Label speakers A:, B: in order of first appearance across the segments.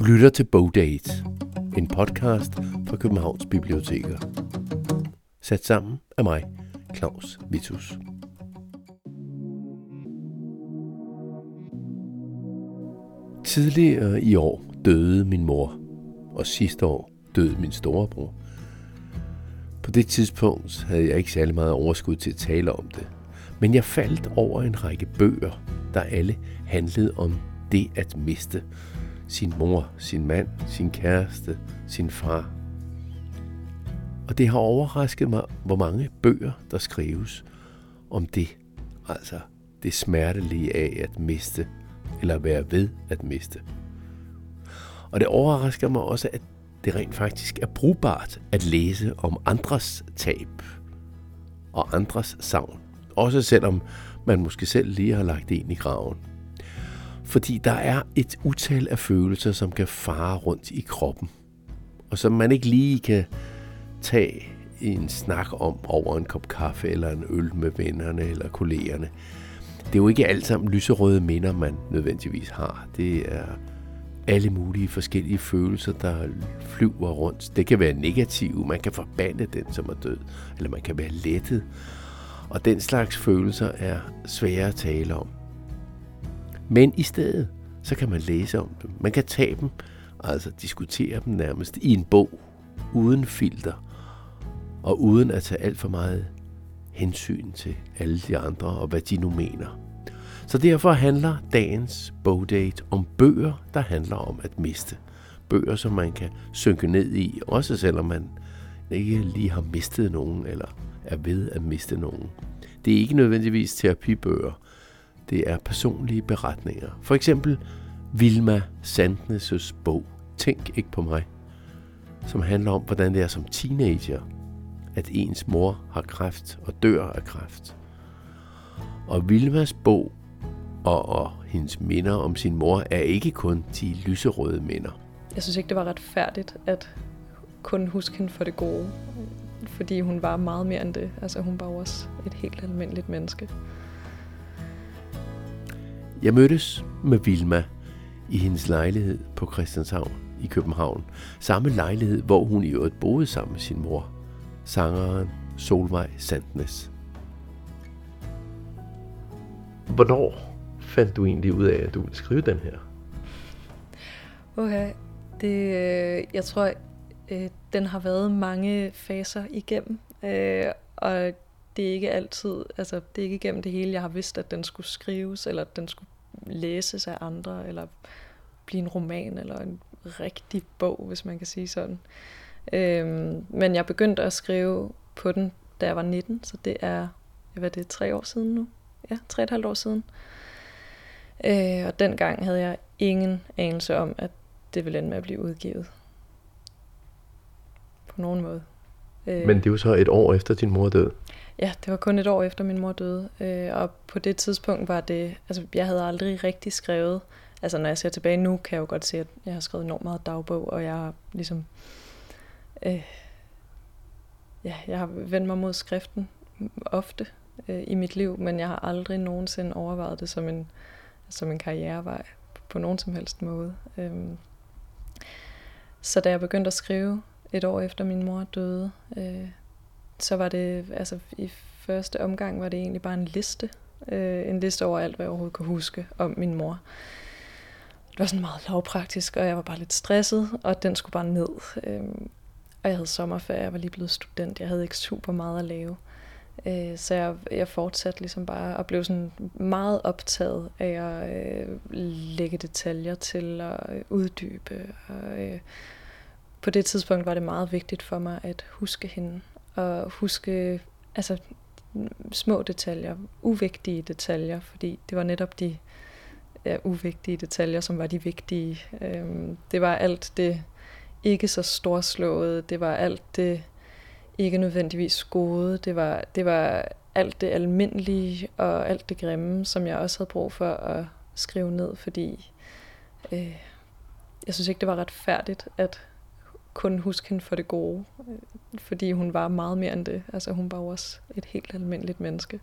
A: Du lytter til Bogdate, en podcast fra Københavns Biblioteker. Sat sammen af mig, Claus Vitus. Tidligere i år døde min mor, og sidste år døde min storebror. På det tidspunkt havde jeg ikke særlig meget overskud til at tale om det, men jeg faldt over en række bøger, der alle handlede om det at miste sin mor, sin mand, sin kæreste, sin far. Og det har overrasket mig, hvor mange bøger, der skrives om det. Altså det smertelige af at miste, eller være ved at miste. Og det overrasker mig også, at det rent faktisk er brugbart at læse om andres tab og andres savn. Også selvom man måske selv lige har lagt en i graven. Fordi der er et utal af følelser, som kan fare rundt i kroppen, og som man ikke lige kan tage en snak om over en kop kaffe eller en øl med vennerne eller kollegerne. Det er jo ikke alt sammen lyserøde minder, man nødvendigvis har. Det er alle mulige forskellige følelser, der flyver rundt. Det kan være negative, man kan forbande den, som er død, eller man kan være lettet. Og den slags følelser er svære at tale om. Men i stedet, så kan man læse om dem. Man kan tage dem, altså diskutere dem nærmest i en bog, uden filter, og uden at tage alt for meget hensyn til alle de andre og hvad de nu mener. Så derfor handler dagens bogdate om bøger, der handler om at miste. Bøger, som man kan synke ned i, også selvom man ikke lige har mistet nogen, eller er ved at miste nogen. Det er ikke nødvendigvis terapibøger, det er personlige beretninger. For eksempel Vilma Sandnes' bog Tænk ikke på mig, som handler om, hvordan det er som teenager, at ens mor har kræft og dør af kræft. Og Vilmas bog og, og hendes minder om sin mor er ikke kun de lyserøde minder.
B: Jeg synes ikke, det var retfærdigt at kun huske hende for det gode, fordi hun var meget mere end det. Altså hun var også et helt almindeligt menneske.
A: Jeg mødtes med Vilma i hendes lejlighed på Christianshavn i København. Samme lejlighed, hvor hun i øvrigt boede sammen med sin mor, sangeren Solvej Sandnes. Hvornår fandt du egentlig ud af, at du ville skrive den her?
B: Okay, det, øh, jeg tror, øh, den har været mange faser igennem, øh, og det er ikke altid, altså det er ikke igennem det hele, jeg har vidst, at den skulle skrives, eller at den skulle læses af andre, eller blive en roman, eller en rigtig bog, hvis man kan sige sådan. Øhm, men jeg begyndte at skrive på den, da jeg var 19, så det er, hvad er det, tre år siden nu? Ja, tre og et halvt år siden. Øh, og dengang havde jeg ingen anelse om, at det ville ende med at blive udgivet. På nogen måde.
A: Øh, Men det er jo så et år efter din mor døde.
B: Ja, det var kun et år efter min mor døde. Øh, og på det tidspunkt var det, altså jeg havde aldrig rigtig skrevet, altså når jeg ser tilbage nu, kan jeg jo godt se, at jeg har skrevet enormt meget dagbog, og jeg har ligesom, øh, ja, jeg har vendt mig mod skriften ofte øh, i mit liv, men jeg har aldrig nogensinde overvejet det som en, som en karrierevej på nogen som helst måde. Øh, så da jeg begyndte at skrive et år efter min mor døde, øh, så var det, altså i første omgang var det egentlig bare en liste. Øh, en liste over alt, hvad jeg overhovedet kunne huske om min mor. Det var sådan meget lovpraktisk, og jeg var bare lidt stresset, og den skulle bare ned. Øh, og jeg havde sommerferie, jeg var lige blevet student, jeg havde ikke super meget at lave. Øh, så jeg, jeg fortsatte ligesom bare og blev sådan meget optaget af at øh, lægge detaljer til og øh, uddybe. Og, øh, på det tidspunkt var det meget vigtigt for mig at huske hende og huske altså, små detaljer, uvigtige detaljer, fordi det var netop de ja, uvigtige detaljer, som var de vigtige. Øhm, det var alt det ikke så storslåede, det var alt det ikke nødvendigvis gode, det var, det var alt det almindelige og alt det grimme, som jeg også havde brug for at skrive ned, fordi øh, jeg synes ikke, det var retfærdigt, at kun huske hende for det gode, fordi hun var meget mere end det. Altså hun var også et helt almindeligt menneske.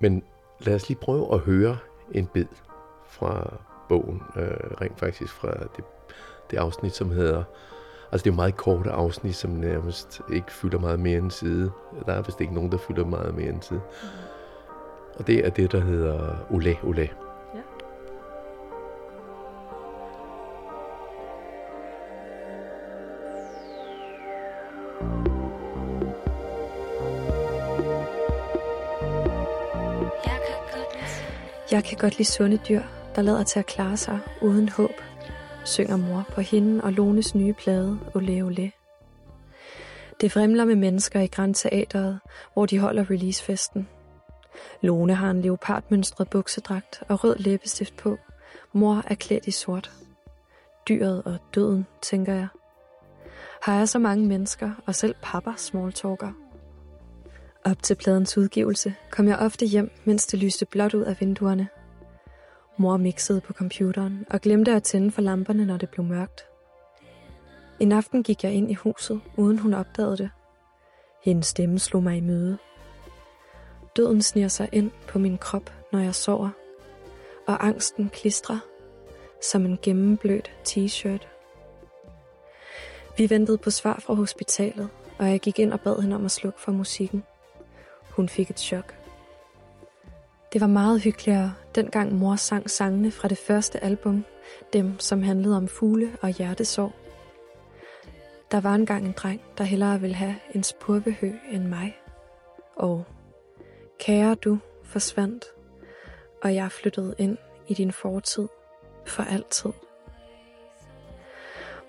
A: Men lad os lige prøve at høre en bid fra bogen, øh, rent faktisk fra det, det afsnit, som hedder... Altså det er jo meget korte afsnit, som nærmest ikke fylder meget mere end side. Der er vist ikke nogen, der fylder meget mere end side. Mm. Og det er det, der hedder Ole Ole.
C: Jeg kan godt lide sunde dyr, der lader til at klare sig uden håb, synger mor på hende og Lones nye plade, Ole Ole. Det fremler med mennesker i Grand Teateret, hvor de holder releasefesten. Lone har en leopardmønstret buksedragt og rød læbestift på. Mor er klædt i sort. Dyret og døden, tænker jeg. Har jeg så mange mennesker, og selv pappa smalltalker. Op til pladens udgivelse kom jeg ofte hjem, mens det lyste blåt ud af vinduerne. Mor mixede på computeren og glemte at tænde for lamperne, når det blev mørkt. En aften gik jeg ind i huset, uden hun opdagede det. Hendes stemme slog mig i møde. Døden sniger sig ind på min krop, når jeg sover, og angsten klistrer som en gennemblødt t-shirt. Vi ventede på svar fra hospitalet, og jeg gik ind og bad hende om at slukke for musikken. Hun fik et chok. Det var meget hyggeligere, dengang mor sang sangene fra det første album, dem som handlede om fugle og hjertesorg. Der var engang en dreng, der hellere ville have en spurvehø end mig. Og kære du forsvandt, og jeg flyttede ind i din fortid for altid.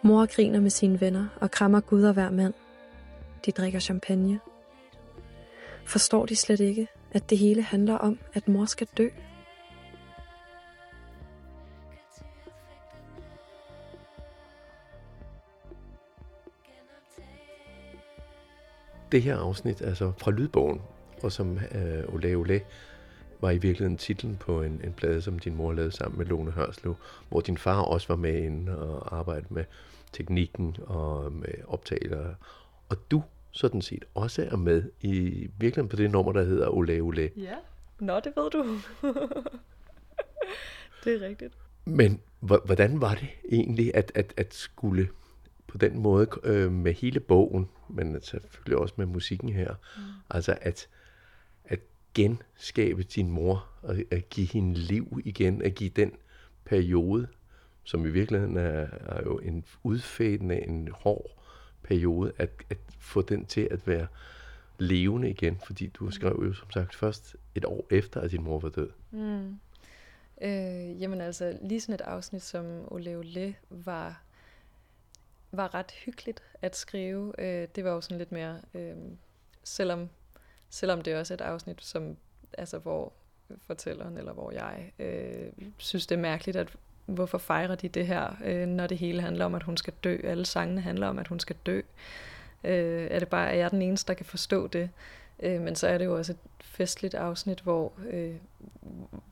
C: Mor griner med sine venner og krammer Gud og hver mand. De drikker champagne. Forstår de slet ikke, at det hele handler om, at mor skal dø?
A: Det her afsnit er så fra lydbogen, og som øh, Ole Ole var i virkeligheden titlen på en, en plade, som din mor lavede sammen med Lone Hørslev, hvor din far også var med inde og arbejdede med teknikken og med optagelser. Og du sådan set også er med i virkeligheden på det nummer, der hedder Ole Ole.
B: Ja, nå det ved du. det er rigtigt.
A: Men hvordan var det egentlig at, at, at skulle på den måde øh, med hele bogen, men selvfølgelig også med musikken her, mm. altså at, at genskabe din mor, og at give hende liv igen, at give den periode, som i virkeligheden er, er jo en udfædende, en hård periode, at, at få den til at være levende igen, fordi du skrev jo som sagt først et år efter, at din mor var død. Mm.
B: Øh, jamen altså, lige sådan et afsnit som Ole Ole var, var ret hyggeligt at skrive. Øh, det var jo sådan lidt mere, øh, selvom, selvom det også er et afsnit, som, altså, hvor fortælleren, eller hvor jeg øh, synes, det er mærkeligt, at hvorfor fejrer de det her, øh, når det hele handler om, at hun skal dø. Alle sangene handler om, at hun skal dø. Øh, er det bare, at jeg er den eneste, der kan forstå det? Øh, men så er det jo også et festligt afsnit, hvor, øh,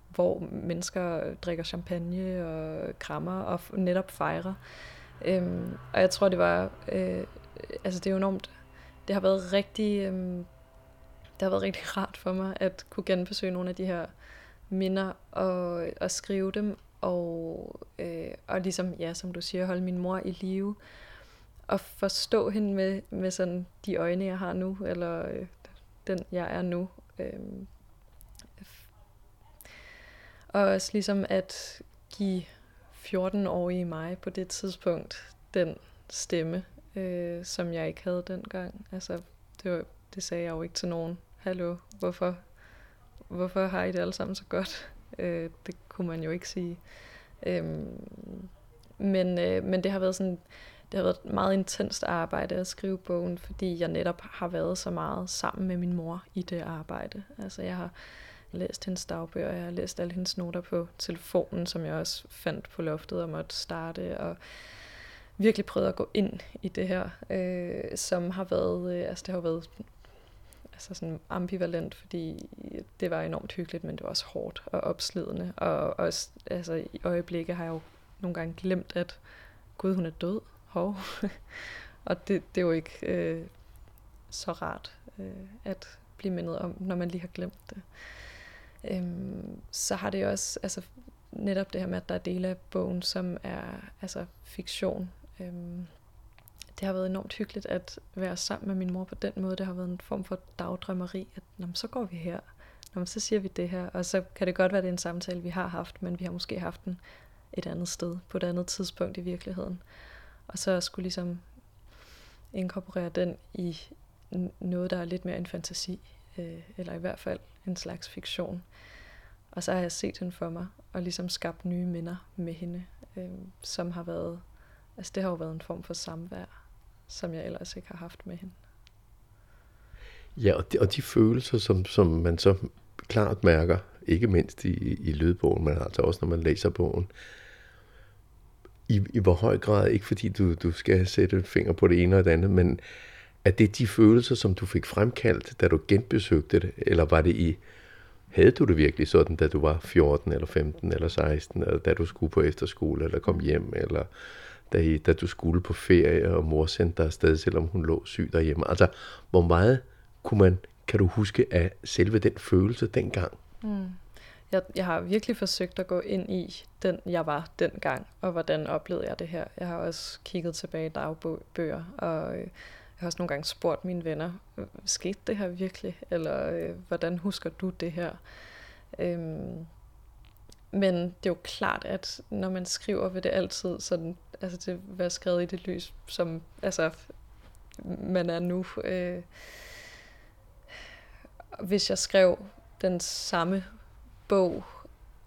B: hvor mennesker drikker champagne og krammer og netop fejrer. Øh, og jeg tror, det var, øh, altså det er jo enormt, det har været rigtig, øh, det har været rigtig rart for mig at kunne genbesøge nogle af de her minder og, og skrive dem og, øh, og ligesom, ja, som du siger, holde min mor i live, og forstå hende med, med sådan de øjne, jeg har nu, eller øh, den, jeg er nu. Øh, og også ligesom at give 14-årige mig på det tidspunkt den stemme, øh, som jeg ikke havde dengang. Altså, det, var, det sagde jeg jo ikke til nogen. Hallo, hvorfor, hvorfor har I det alle sammen så godt? Øh, det kunne man jo ikke sige. Øhm, men, øh, men det har været sådan det har været meget intenst arbejde at skrive bogen, fordi jeg netop har været så meget sammen med min mor i det arbejde. Altså jeg har læst hendes dagbøger, jeg har læst alle hendes noter på telefonen, som jeg også fandt på loftet og måtte starte, og virkelig prøvet at gå ind i det her, øh, som har været, øh, altså det har været altså sådan ambivalent, fordi det var enormt hyggeligt, men det var også hårdt og opslidende. Og også, altså, i øjeblikke har jeg jo nogle gange glemt, at Gud, hun er død. Hov. og det, det er jo ikke øh, så rart øh, at blive mindet om, når man lige har glemt det. Øhm, så har det også, altså netop det her med, at der er dele af bogen, som er altså fiktion. Øhm, det har været enormt hyggeligt at være sammen med min mor på den måde. Det har været en form for dagdrømmeri, at Nå, så går vi her, Nå, så siger vi det her, og så kan det godt være, at det er en samtale, vi har haft, men vi har måske haft den et andet sted, på et andet tidspunkt i virkeligheden. Og så skulle ligesom inkorporere den i noget, der er lidt mere en fantasi, øh, eller i hvert fald en slags fiktion. Og så har jeg set hende for mig, og ligesom skabt nye minder med hende, øh, som har været, altså det har jo været en form for samvær, som jeg ellers ikke har haft med hende.
A: Ja, og de, og de følelser, som, som man så klart mærker, ikke mindst i, i lydbogen, men altså også når man læser bogen, i, i hvor høj grad, ikke fordi du, du skal sætte en finger på det ene og det andet, men er det de følelser, som du fik fremkaldt, da du genbesøgte det, eller var det i, havde du det virkelig sådan, da du var 14 eller 15 eller 16, eller da du skulle på efterskole eller kom hjem, eller da, da du skulle på ferie, og mor sendte dig afsted, selvom hun lå syg derhjemme. Altså, hvor meget kunne man, kan du huske af selve den følelse dengang?
B: Mm. Jeg, jeg har virkelig forsøgt at gå ind i den, jeg var dengang, og hvordan oplevede jeg det her. Jeg har også kigget tilbage i dagbøger, og øh, jeg har også nogle gange spurgt mine venner, skete det her virkelig? Eller øh, hvordan husker du det her? Øhm, men det er jo klart, at når man skriver, vil det altid sådan, altså det være skrevet i det lys, som altså, man er nu. Øh, hvis jeg skrev den samme bog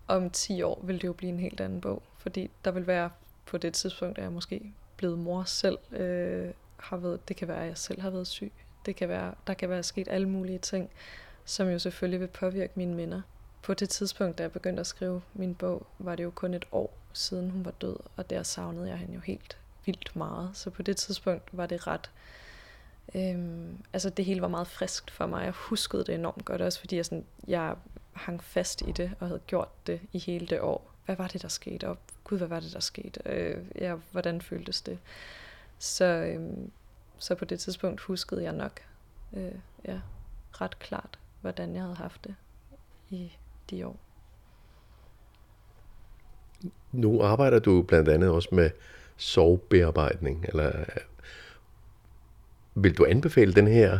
B: om 10 år, ville det jo blive en helt anden bog. Fordi der vil være på det tidspunkt, at jeg måske blevet mor selv. Øh, har været, det kan være, at jeg selv har været syg. Det kan være, der kan være sket alle mulige ting, som jo selvfølgelig vil påvirke mine minder. På det tidspunkt, da jeg begyndte at skrive min bog, var det jo kun et år siden hun var død, og der savnede jeg hende jo helt vildt meget. Så på det tidspunkt var det ret... Øhm, altså det hele var meget friskt for mig. Jeg huskede det enormt godt, også fordi jeg, sådan, jeg hang fast i det og havde gjort det i hele det år. Hvad var det, der skete? Og gud, hvad var det, der skete? Øh, ja, hvordan føltes det? Så, øhm, så på det tidspunkt huskede jeg nok øh, ja, ret klart, hvordan jeg havde haft det i de år.
A: Nu arbejder du blandt andet også med sovebearbejdning, eller vil du anbefale den her,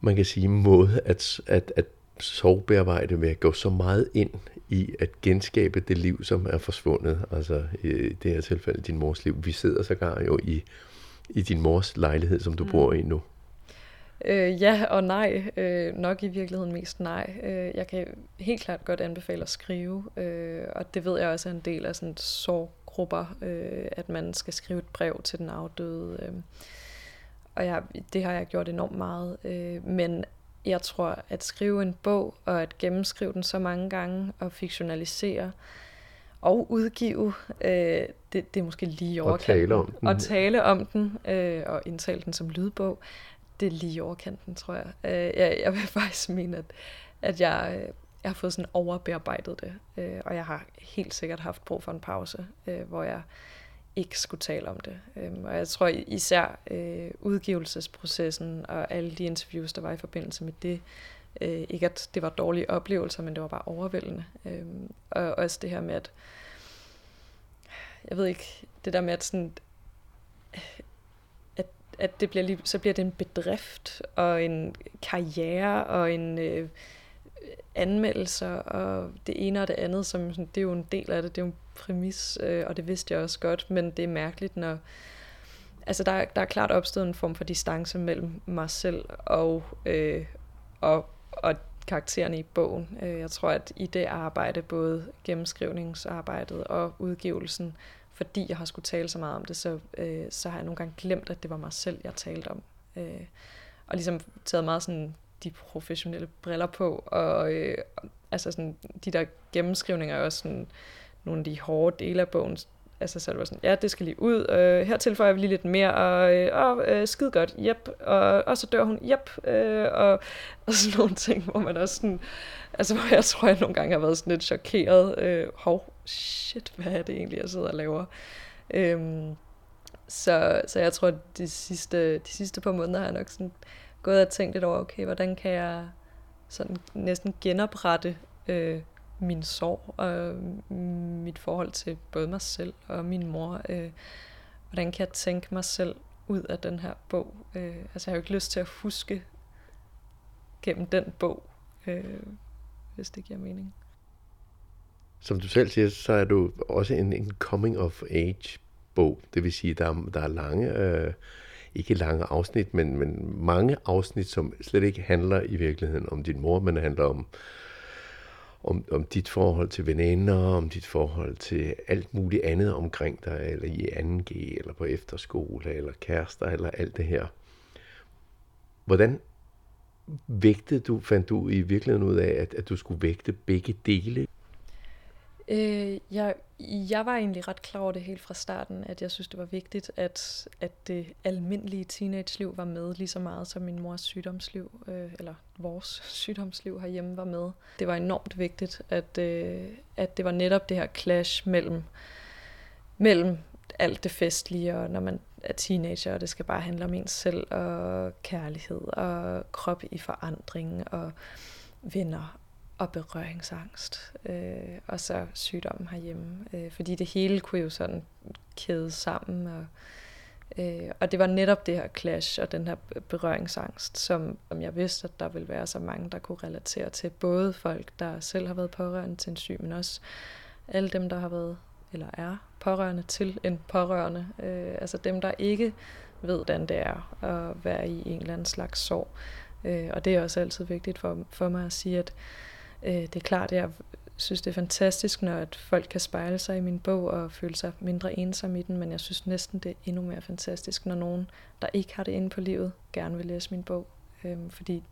A: man kan sige, måde at, at, at sovebearbejde ved at gå så meget ind i at genskabe det liv, som er forsvundet. Altså i det her tilfælde din mors liv. Vi sidder sågar jo i, i din mors lejlighed, som du mm. bor i nu.
B: Øh, ja og nej. Øh, nok i virkeligheden mest nej. Øh, jeg kan helt klart godt anbefale at skrive, øh, og det ved jeg også er en del af sådan sorggrupper, øh, at man skal skrive et brev til den afdøde. Øh. Og jeg, det har jeg gjort enormt meget. Øh, men jeg tror, at skrive en bog og at gennemskrive den så mange gange og fiktionalisere og udgive, øh, det, det er måske lige overkanten.
A: Og tale om den.
B: Og tale om den øh, og indtale den som lydbog det er lige overkanten, tror jeg. Øh, jeg, jeg vil faktisk mene, at, at jeg, øh, jeg har fået sådan overbearbejdet det, øh, og jeg har helt sikkert haft brug for en pause, øh, hvor jeg ikke skulle tale om det. Øh, og jeg tror især øh, udgivelsesprocessen og alle de interviews, der var i forbindelse med det, øh, ikke at det var dårlige oplevelser, men det var bare overvældende. Øh, og også det her med, at jeg ved ikke, det der med, at sådan, at det bliver lige, så bliver det en bedrift og en karriere og en øh, anmeldelser og det ene og det andet, som sådan, det er jo en del af det, det er jo en præmis, øh, og det vidste jeg også godt, men det er mærkeligt, når altså der, der er klart opstået en form for distance mellem mig selv og, øh, og, og karaktererne i bogen. Øh, jeg tror, at i det arbejde, både gennemskrivningsarbejdet og udgivelsen, fordi jeg har skulle tale så meget om det, så, øh, så har jeg nogle gange glemt, at det var mig selv, jeg talte om. Øh, og ligesom taget meget sådan de professionelle briller på, og øh, altså sådan, de der gennemskrivninger er også sådan nogle af de hårde dele af bogen, altså så det var sådan, ja, det skal lige ud, øh, her tilføjer vi lige lidt mere, og øh, øh, skide godt, yep, og, og så dør hun, yep, øh, og, og sådan nogle ting, hvor man også sådan, altså hvor jeg tror, jeg nogle gange har været sådan lidt chokeret, øh, hov, shit, hvad er det egentlig, jeg sidder og laver? Øhm, så, så jeg tror, at de sidste, de sidste par måneder har jeg nok sådan gået og tænkt lidt over, okay, hvordan kan jeg sådan næsten genoprette øh, min sorg og mit forhold til både mig selv og min mor. Øh, hvordan kan jeg tænke mig selv ud af den her bog? Øh, altså jeg har jo ikke lyst til at huske gennem den bog, øh, hvis det giver mening.
A: Som du selv siger, så er du også en, en coming of age bog. Det vil sige, der der er lange, øh, ikke lange afsnit, men, men mange afsnit, som slet ikke handler i virkeligheden om din mor, men handler om, om, om dit forhold til veninder, om dit forhold til alt muligt andet omkring dig, eller i 2G, eller på efterskole, eller kærester, eller alt det her. Hvordan vægtede du, fandt du i virkeligheden ud af, at, at du skulle vægte begge dele?
B: Øh, jeg, jeg var egentlig ret klar over det helt fra starten, at jeg synes, det var vigtigt, at, at det almindelige teenage-liv var med lige så meget som min mors sygdomsliv, øh, eller vores sygdomsliv herhjemme var med. Det var enormt vigtigt, at, øh, at det var netop det her clash mellem, mellem alt det festlige, og når man er teenager, og det skal bare handle om ens selv, og kærlighed, og krop i forandring, og venner og berøringsangst, øh, og så sygdommen herhjemme. Øh, fordi det hele kunne jo sådan kæde sammen, og, øh, og det var netop det her clash og den her berøringsangst, som, som jeg vidste, at der ville være så mange, der kunne relatere til. Både folk, der selv har været pårørende til en syg, men også alle dem, der har været eller er pårørende til en pårørende. Øh, altså dem, der ikke ved, hvordan det er at være i en eller anden slags sorg. Øh, og det er også altid vigtigt for, for mig at sige, at Øh, det er klart, at jeg synes, det er fantastisk, når at folk kan spejle sig i min bog og føle sig mindre ensomme i den, men jeg synes næsten, det er endnu mere fantastisk, når nogen, der ikke har det inde på livet, gerne vil læse min bog. Øhm, fordi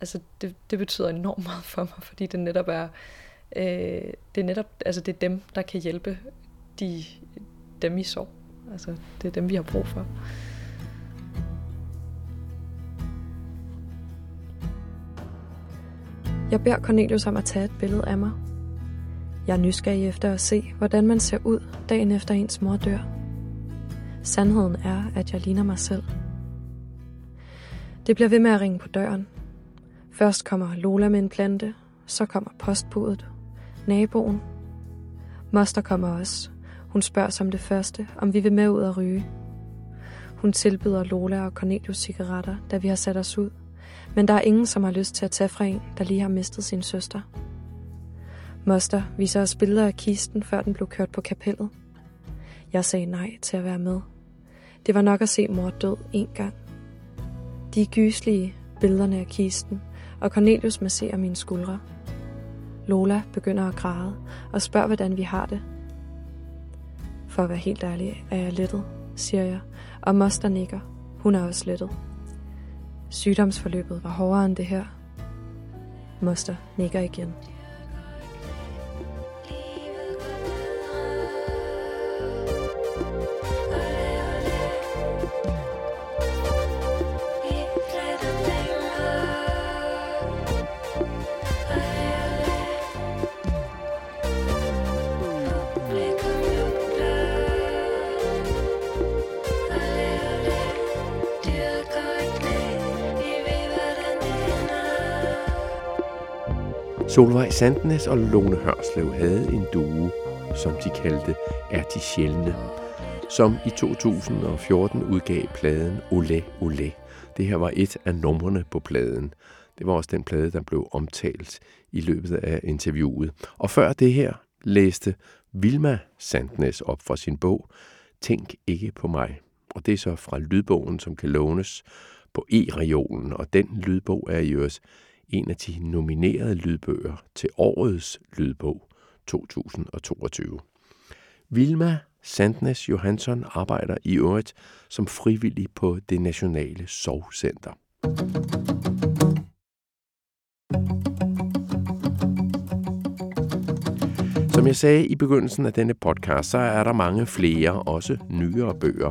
B: altså, det, det betyder enormt meget for mig, fordi det netop er, øh, det er netop, altså det er dem, der kan hjælpe de, dem i sorg. Altså, det er dem, vi har brug for.
C: Jeg beder Cornelius om at tage et billede af mig. Jeg er nysgerrig efter at se, hvordan man ser ud dagen efter ens mor dør. Sandheden er, at jeg ligner mig selv. Det bliver ved med at ringe på døren. Først kommer Lola med en plante, så kommer postbudet, naboen. Moster kommer også. Hun spørger som det første, om vi vil med ud og ryge. Hun tilbyder Lola og Cornelius cigaretter, da vi har sat os ud – men der er ingen, som har lyst til at tage fra en, der lige har mistet sin søster. Moster viser os billeder af kisten, før den blev kørt på kapellet. Jeg sagde nej til at være med. Det var nok at se mor død en gang. De er gyslige, billederne af kisten, og Cornelius masserer mine skuldre. Lola begynder at græde og spørger, hvordan vi har det. For at være helt ærlig, er jeg lettet, siger jeg, og moster nikker. Hun er også lettet. Sygdomsforløbet var hårdere end det her. Moster nikker igen.
A: Solvej Sandnes og Lone Hørslev havde en duo, som de kaldte Er de sjældne, som i 2014 udgav pladen Olé Olé. Det her var et af numrene på pladen. Det var også den plade, der blev omtalt i løbet af interviewet. Og før det her læste Vilma Sandnes op fra sin bog Tænk ikke på mig. Og det er så fra lydbogen, som kan lånes på e-regionen, og den lydbog er i øvrigt en af de nominerede lydbøger til årets lydbog 2022. Vilma Sandnes Johansson arbejder i øvrigt som frivillig på det Nationale Sovcenter. Som jeg sagde i begyndelsen af denne podcast, så er der mange flere, også nyere bøger,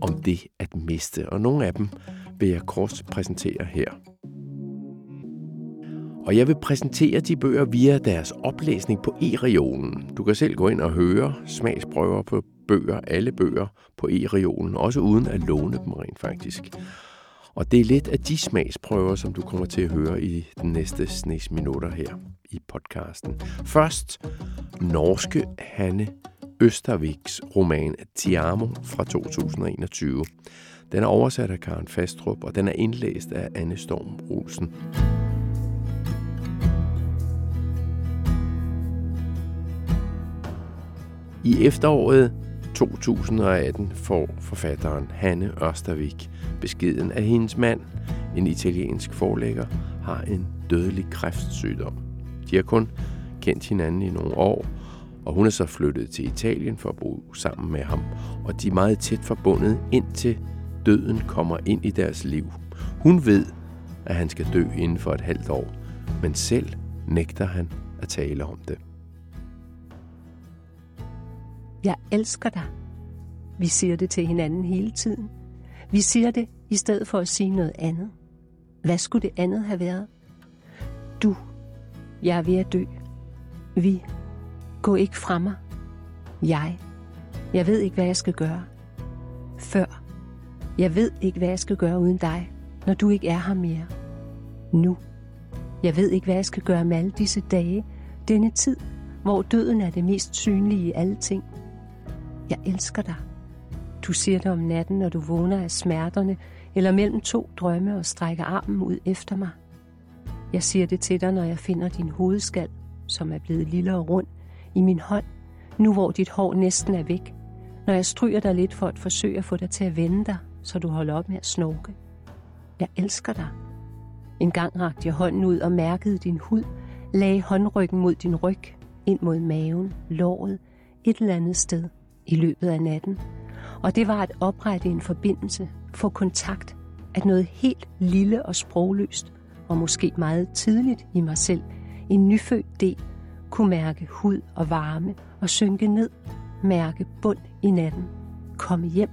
A: om det at miste, og nogle af dem vil jeg kort præsentere her. Og jeg vil præsentere de bøger via deres oplæsning på e-regionen. Du kan selv gå ind og høre smagsprøver på bøger, alle bøger på e-regionen, også uden at låne dem rent faktisk. Og det er lidt af de smagsprøver, som du kommer til at høre i den næste snes minutter her i podcasten. Først norske Hanne Østerviks roman Tiamo fra 2021. Den er oversat af Karen Fastrup, og den er indlæst af Anne Storm Olsen. I efteråret 2018 får forfatteren Hanne Østervik beskeden, at hendes mand, en italiensk forlægger, har en dødelig kræftsygdom. De har kun kendt hinanden i nogle år, og hun er så flyttet til Italien for at bo sammen med ham, og de er meget tæt forbundet indtil døden kommer ind i deres liv. Hun ved, at han skal dø inden for et halvt år, men selv nægter han at tale om det.
D: Jeg elsker dig. Vi siger det til hinanden hele tiden. Vi siger det i stedet for at sige noget andet. Hvad skulle det andet have været? Du. Jeg er ved at dø. Vi. Gå ikke fra mig. Jeg. Jeg ved ikke, hvad jeg skal gøre. Før. Jeg ved ikke, hvad jeg skal gøre uden dig, når du ikke er her mere. Nu. Jeg ved ikke, hvad jeg skal gøre med alle disse dage, denne tid, hvor døden er det mest synlige i alle ting. Jeg elsker dig. Du siger det om natten, når du vågner af smerterne, eller mellem to drømme og strækker armen ud efter mig. Jeg siger det til dig, når jeg finder din hovedskal, som er blevet lille og rund, i min hånd, nu hvor dit hår næsten er væk, når jeg stryger dig lidt for at forsøge at få dig til at vende dig, så du holder op med at snorke. Jeg elsker dig. En gang rakte jeg hånden ud og mærkede din hud, lagde håndryggen mod din ryg, ind mod maven, låret, et eller andet sted i løbet af natten. Og det var at oprette en forbindelse, få kontakt, at noget helt lille og sprogløst, og måske meget tidligt i mig selv, en nyfødt del, kunne mærke hud og varme og synke ned, mærke bund i natten, komme hjem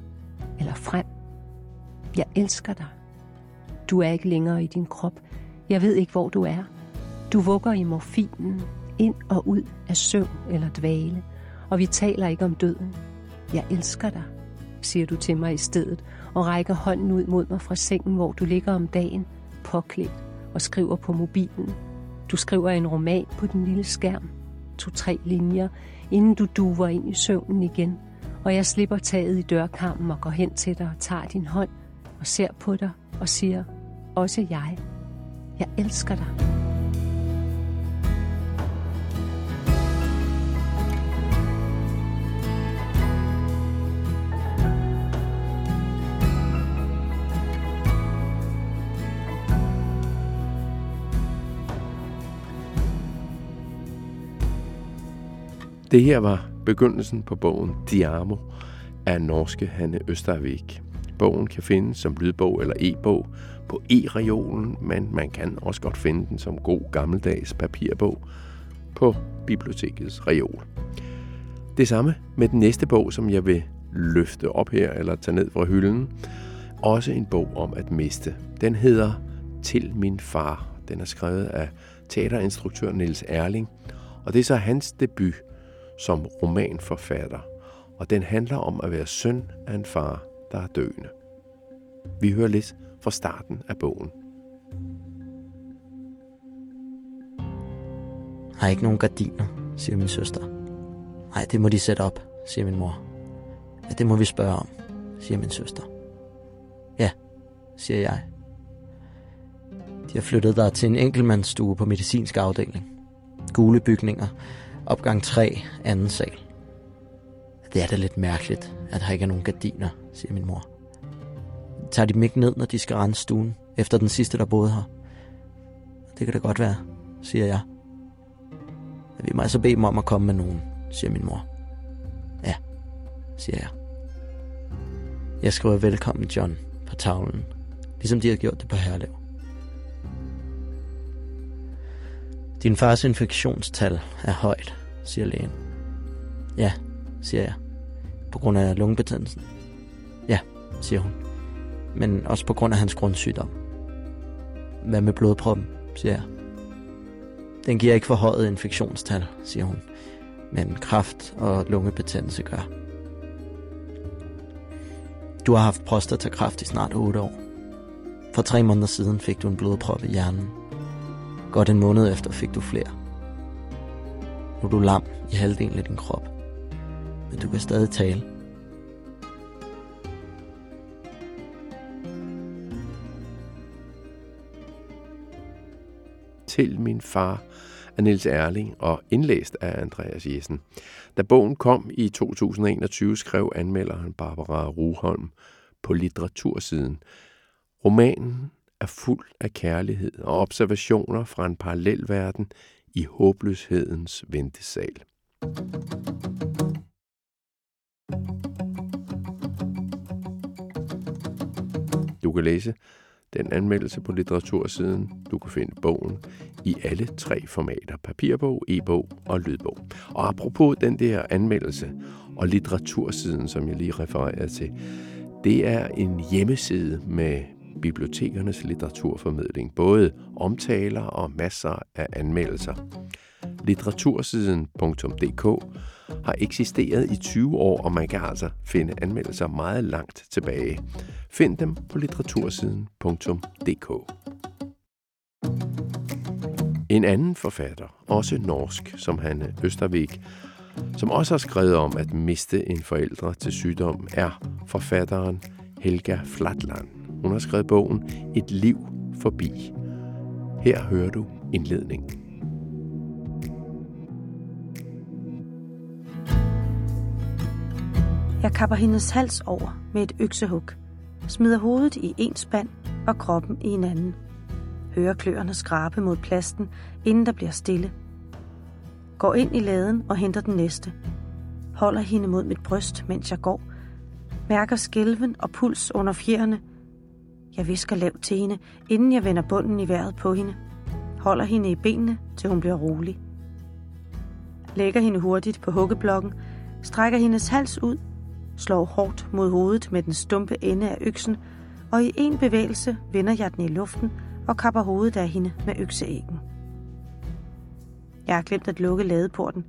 D: eller frem. Jeg elsker dig. Du er ikke længere i din krop. Jeg ved ikke, hvor du er. Du vugger i morfinen, ind og ud af søvn eller dvale, og vi taler ikke om døden. Jeg elsker dig, siger du til mig i stedet, og rækker hånden ud mod mig fra sengen, hvor du ligger om dagen, påklædt og skriver på mobilen. Du skriver en roman på den lille skærm, to-tre linjer, inden du duver ind i søvnen igen, og jeg slipper taget i dørkarmen og går hen til dig og tager din hånd og ser på dig og siger, også jeg, jeg elsker dig.
A: Det her var begyndelsen på bogen Diamo af norske Hanne Østervik. Bogen kan findes som lydbog eller e-bog på e-reolen, men man kan også godt finde den som god gammeldags papirbog på bibliotekets reol. Det samme med den næste bog, som jeg vil løfte op her eller tage ned fra hylden. Også en bog om at miste. Den hedder Til min far. Den er skrevet af teaterinstruktør Niels Erling, og det er så hans debut som romanforfatter, og den handler om at være søn af en far, der er døende. Vi hører lidt fra starten af bogen.
E: Har ikke nogen gardiner, siger min søster. Nej, det må de sætte op, siger min mor. Ja, det må vi spørge om, siger min søster. Ja, siger jeg. De har flyttet der til en enkeltmandsstue på medicinsk afdeling. Gule bygninger, opgang 3, anden sal. Det er da lidt mærkeligt, at der ikke er nogen gardiner, siger min mor. Tager de dem ikke ned, når de skal rense stuen, efter den sidste, der boede her? Det kan da godt være, siger jeg. Vi må altså bede dem om at komme med nogen, siger min mor. Ja, siger jeg. Jeg skriver velkommen John på tavlen, ligesom de har gjort det på Herlev. Din fars infektionstal er højt, siger lægen. Ja, siger jeg. På grund af lungebetændelsen. Ja, siger hun. Men også på grund af hans grundsygdom. Hvad med blodproppen, siger jeg. Den giver ikke forhøjet infektionstal, siger hun. Men kraft og lungebetændelse gør. Du har haft prostatakræft i snart 8 år. For tre måneder siden fik du en blodprop i hjernen. Godt en måned efter fik du flere. Nu er du lam i halvdelen af din krop. Men du kan stadig tale.
A: Til min far af Niels Erling og indlæst af Andreas Jessen. Da bogen kom i 2021, skrev anmelderen Barbara Ruholm på litteratursiden. Romanen er fuld af kærlighed og observationer fra en parallelverden i håbløshedens ventesal. Du kan læse den anmeldelse på litteratursiden. Du kan finde bogen i alle tre formater. Papirbog, e-bog og lydbog. Og apropos den der anmeldelse og litteratursiden, som jeg lige refererede til, det er en hjemmeside med bibliotekernes litteraturformidling. Både omtaler og masser af anmeldelser. Litteratursiden.dk har eksisteret i 20 år, og man kan altså finde anmeldelser meget langt tilbage. Find dem på litteratursiden.dk. En anden forfatter, også norsk, som Hanne Østervik, som også har skrevet om at miste en forældre til sygdom, er forfatteren Helga Flatland. Hun har skrevet bogen Et liv forbi. Her hører du indledningen.
F: Jeg kapper hendes hals over med et øksehug, smider hovedet i en spand og kroppen i en anden. Hører kløerne skrabe mod plasten, inden der bliver stille. Går ind i laden og henter den næste. Holder hende mod mit bryst, mens jeg går. Mærker skælven og puls under fjerne. Jeg visker lavt til hende, inden jeg vender bunden i vejret på hende. Holder hende i benene, til hun bliver rolig. Lægger hende hurtigt på huggeblokken, strækker hendes hals ud slår hårdt mod hovedet med den stumpe ende af øksen, og i en bevægelse vender jeg den i luften og kapper hovedet af hende med økseæggen. Jeg har glemt at lukke ladeporten.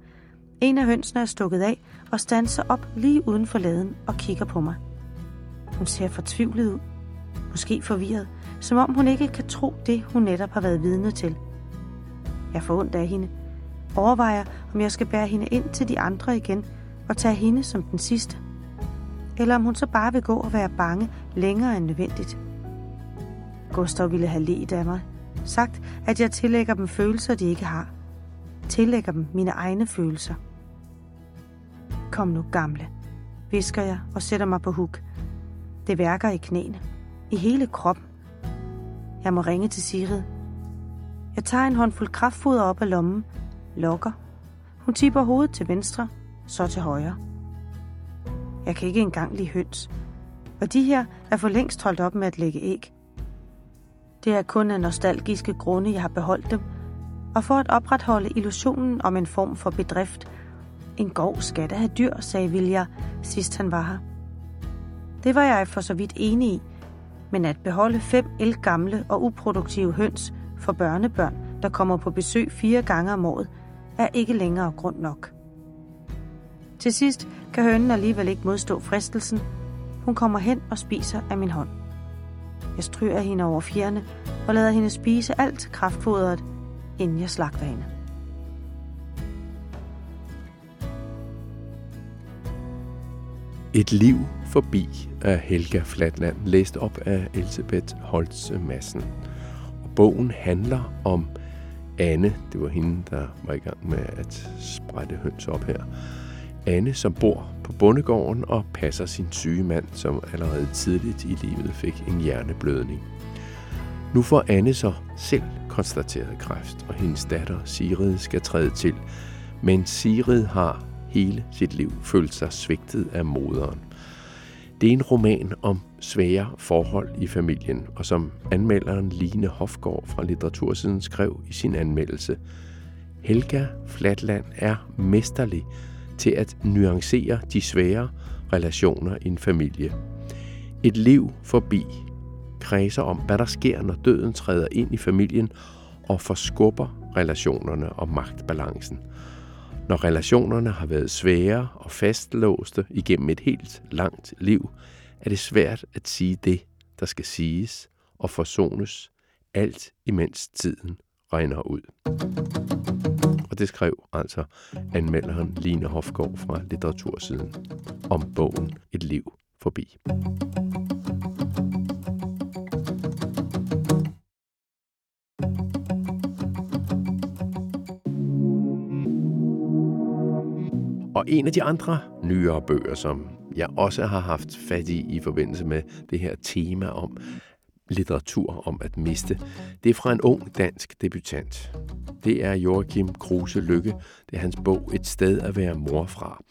F: En af hønsene er stukket af og standser op lige uden for laden og kigger på mig. Hun ser fortvivlet ud, måske forvirret, som om hun ikke kan tro det, hun netop har været vidne til. Jeg får ondt af hende, overvejer, om jeg skal bære hende ind til de andre igen og tage hende som den sidste eller om hun så bare vil gå og være bange længere end nødvendigt. Gustav ville have let af mig. Sagt, at jeg tillægger dem følelser, de ikke har. Tillægger dem mine egne følelser. Kom nu, gamle, visker jeg og sætter mig på huk. Det værker i knæene. I hele kroppen. Jeg må ringe til Sigrid. Jeg tager en håndfuld kraftfoder op af lommen, lokker. Hun tipper hovedet til venstre, så til højre. Jeg kan ikke engang lide høns. Og de her er for længst holdt op med at lægge æg. Det er kun af nostalgiske grunde, jeg har beholdt dem, og for at opretholde illusionen om en form for bedrift. En gård skal da have dyr, sagde Vilja, sidst han var her. Det var jeg for så vidt enig i, men at beholde fem elgamle og uproduktive høns for børnebørn, der kommer på besøg fire gange om året, er ikke længere grund nok. Til sidst kan hønen alligevel ikke modstå fristelsen. Hun kommer hen og spiser af min hånd. Jeg stryger hende over fjerne og lader hende spise alt kraftfodret, inden jeg slagter hende.
A: Et liv forbi af Helga Flatland, læst op af Elisabeth Holtz Madsen. Og bogen handler om Anne, det var hende, der var i gang med at sprætte høns op her, Anne, som bor på bondegården og passer sin syge mand, som allerede tidligt i livet fik en hjerneblødning. Nu får Anne så selv konstateret kræft, og hendes datter Sigrid skal træde til. Men Sigrid har hele sit liv følt sig svigtet af moderen. Det er en roman om svære forhold i familien, og som anmelderen Line Hofgaard fra Litteratursiden skrev i sin anmeldelse, Helga Flatland er mesterlig til at nuancere de svære relationer i en familie. Et liv forbi kredser om, hvad der sker, når døden træder ind i familien og forskubber relationerne og magtbalancen. Når relationerne har været svære og fastlåste igennem et helt langt liv, er det svært at sige det, der skal siges, og forsones, alt imens tiden regner ud. Og det skrev altså anmelderen Line Hofgaard fra Litteratursiden om bogen Et liv forbi. En af de andre nyere bøger, som jeg også har haft fat i i forbindelse med det her tema om litteratur om at miste, det er fra en ung dansk debutant. Det er Joachim Kruse Lykke. Det er hans bog Et sted at være mor fra.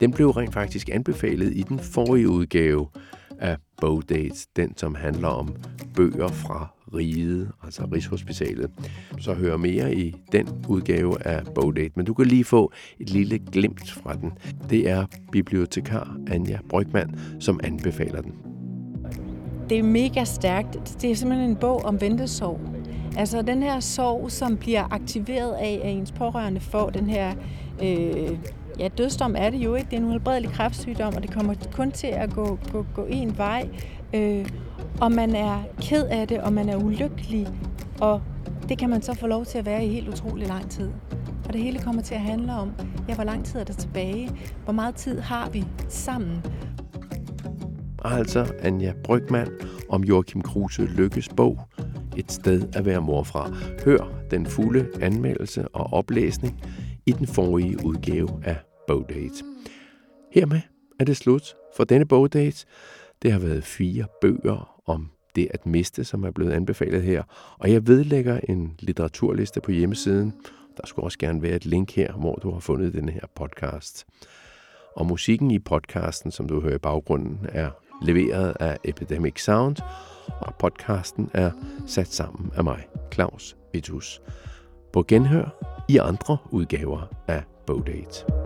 A: Den blev rent faktisk anbefalet i den forrige udgave af Bogdates, den som handler om bøger fra riget, altså Rigshospitalet. Så hør mere i den udgave af Bogdate, men du kan lige få et lille glimt fra den. Det er bibliotekar Anja Brygman, som anbefaler den.
G: Det er mega stærkt. Det er simpelthen en bog om ventesorg. Altså den her sorg, som bliver aktiveret af, at ens pårørende får den her øh, ja, dødsdom er det jo ikke. Det er en uhelbredelig kræftsygdom, og det kommer kun til at gå, gå, gå en vej. Øh, og man er ked af det, og man er ulykkelig, og det kan man så få lov til at være i helt utrolig lang tid. Og det hele kommer til at handle om, ja, hvor lang tid er der tilbage? Hvor meget tid har vi sammen?
A: Altså Anja Brygman om Joachim Kruse Lykkes bog Et sted at være mor fra. Hør den fulde anmeldelse og oplæsning i den forrige udgave af Bogdate. Hermed er det slut for denne Bogdate. Det har været fire bøger om det at miste, som er blevet anbefalet her. Og jeg vedlægger en litteraturliste på hjemmesiden. Der skulle også gerne være et link her, hvor du har fundet den her podcast. Og musikken i podcasten, som du hører i baggrunden, er leveret af Epidemic Sound, og podcasten er sat sammen af mig, Claus Vitus. På genhør i andre udgaver af Bogdate.